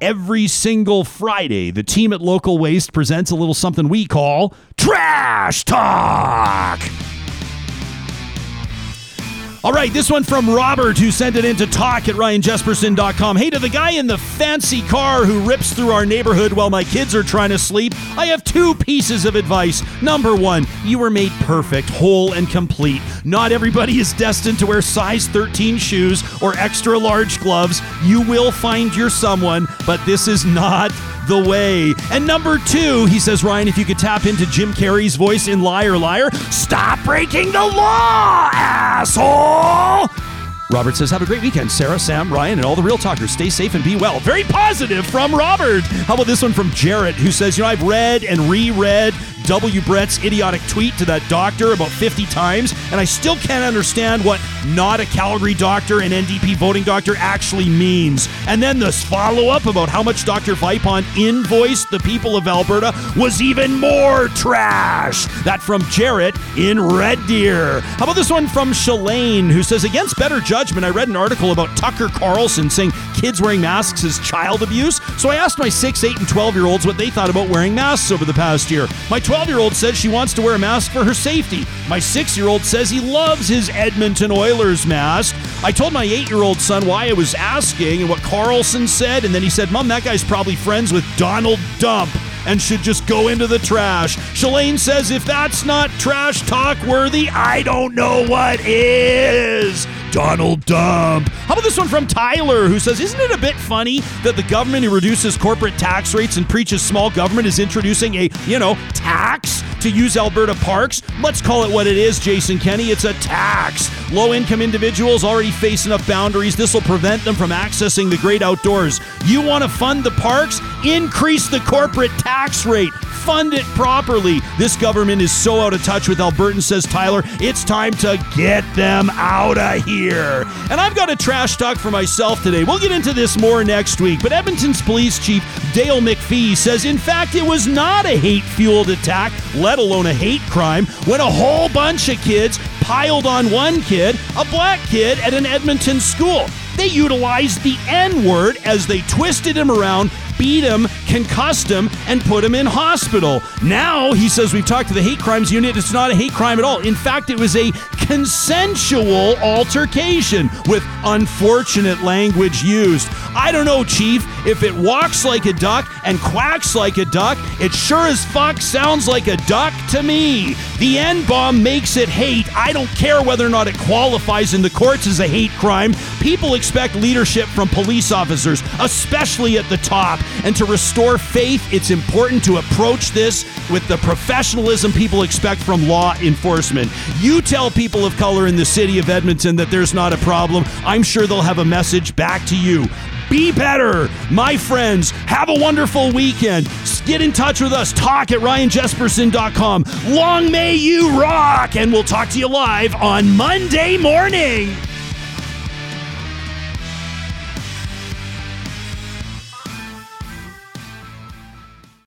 Every single Friday, the team at Local Waste presents a little something we call Trash Talk. All right, this one from Robert, who sent it in to talk at ryanjespersen.com. Hey, to the guy in the fancy car who rips through our neighborhood while my kids are trying to sleep, I have two pieces of advice. Number one, you were made perfect, whole, and complete. Not everybody is destined to wear size 13 shoes or extra large gloves. You will find your someone, but this is not the way. And number two, he says, Ryan, if you could tap into Jim Carrey's voice in Liar Liar, stop breaking the law, asshole! Robert says, Have a great weekend, Sarah, Sam, Ryan, and all the real talkers. Stay safe and be well. Very positive from Robert. How about this one from Jarrett, who says, You know, I've read and reread W. Brett's idiotic tweet to that doctor about 50 times, and I still can't understand what not a Calgary doctor and NDP voting doctor actually means. And then this follow up about how much Dr. Vipond invoiced the people of Alberta was even more trash. That from Jarrett in Red Deer. How about this one from Shalane, who says, Against better judgment, I read an article about Tucker Carlson saying kids wearing masks is child abuse. So I asked my 6, 8, and 12 year olds what they thought about wearing masks over the past year. My 12 year old says she wants to wear a mask for her safety. My 6 year old says he loves his Edmonton Oilers mask. I told my 8 year old son why I was asking and what Carlson said, and then he said, Mom, that guy's probably friends with Donald Dump and should just go into the trash. Shalane says, if that's not trash talk worthy, I don't know what is. Donald Dump. How about this one from Tyler, who says, Isn't it a bit funny that the government who reduces corporate tax rates and preaches small government is introducing a, you know, tax to use Alberta parks? Let's call it what it is, Jason Kenney. It's a tax. Low income individuals already face enough boundaries. This will prevent them from accessing the great outdoors. You want to fund the parks? Increase the corporate tax rate. Fund it properly. This government is so out of touch with Albertans, says Tyler. It's time to get them out of here. And I've got a trash talk for myself today. We'll get into this more next week. But Edmonton's police chief, Dale McFee, says in fact it was not a hate fueled attack, let alone a hate crime, when a whole bunch of kids piled on one kid, a black kid, at an Edmonton school. They utilized the N word as they twisted him around, beat him, concussed him, and put him in hospital. Now, he says we've talked to the hate crimes unit. It's not a hate crime at all. In fact, it was a consensual altercation with unfortunate language used. I don't know, Chief. If it walks like a duck and quacks like a duck, it sure as fuck sounds like a duck to me. The N bomb makes it hate. I don't care whether or not it qualifies in the courts as a hate crime. People expect leadership from police officers, especially at the top. And to restore faith, it's important to approach this with the professionalism people expect from law enforcement. You tell people of color in the city of Edmonton that there's not a problem. I'm sure they'll have a message back to you. Be better, my friends. Have a wonderful weekend. Get in touch with us. Talk at ryanjespersen.com. Long may you rock, and we'll talk to you live on Monday morning.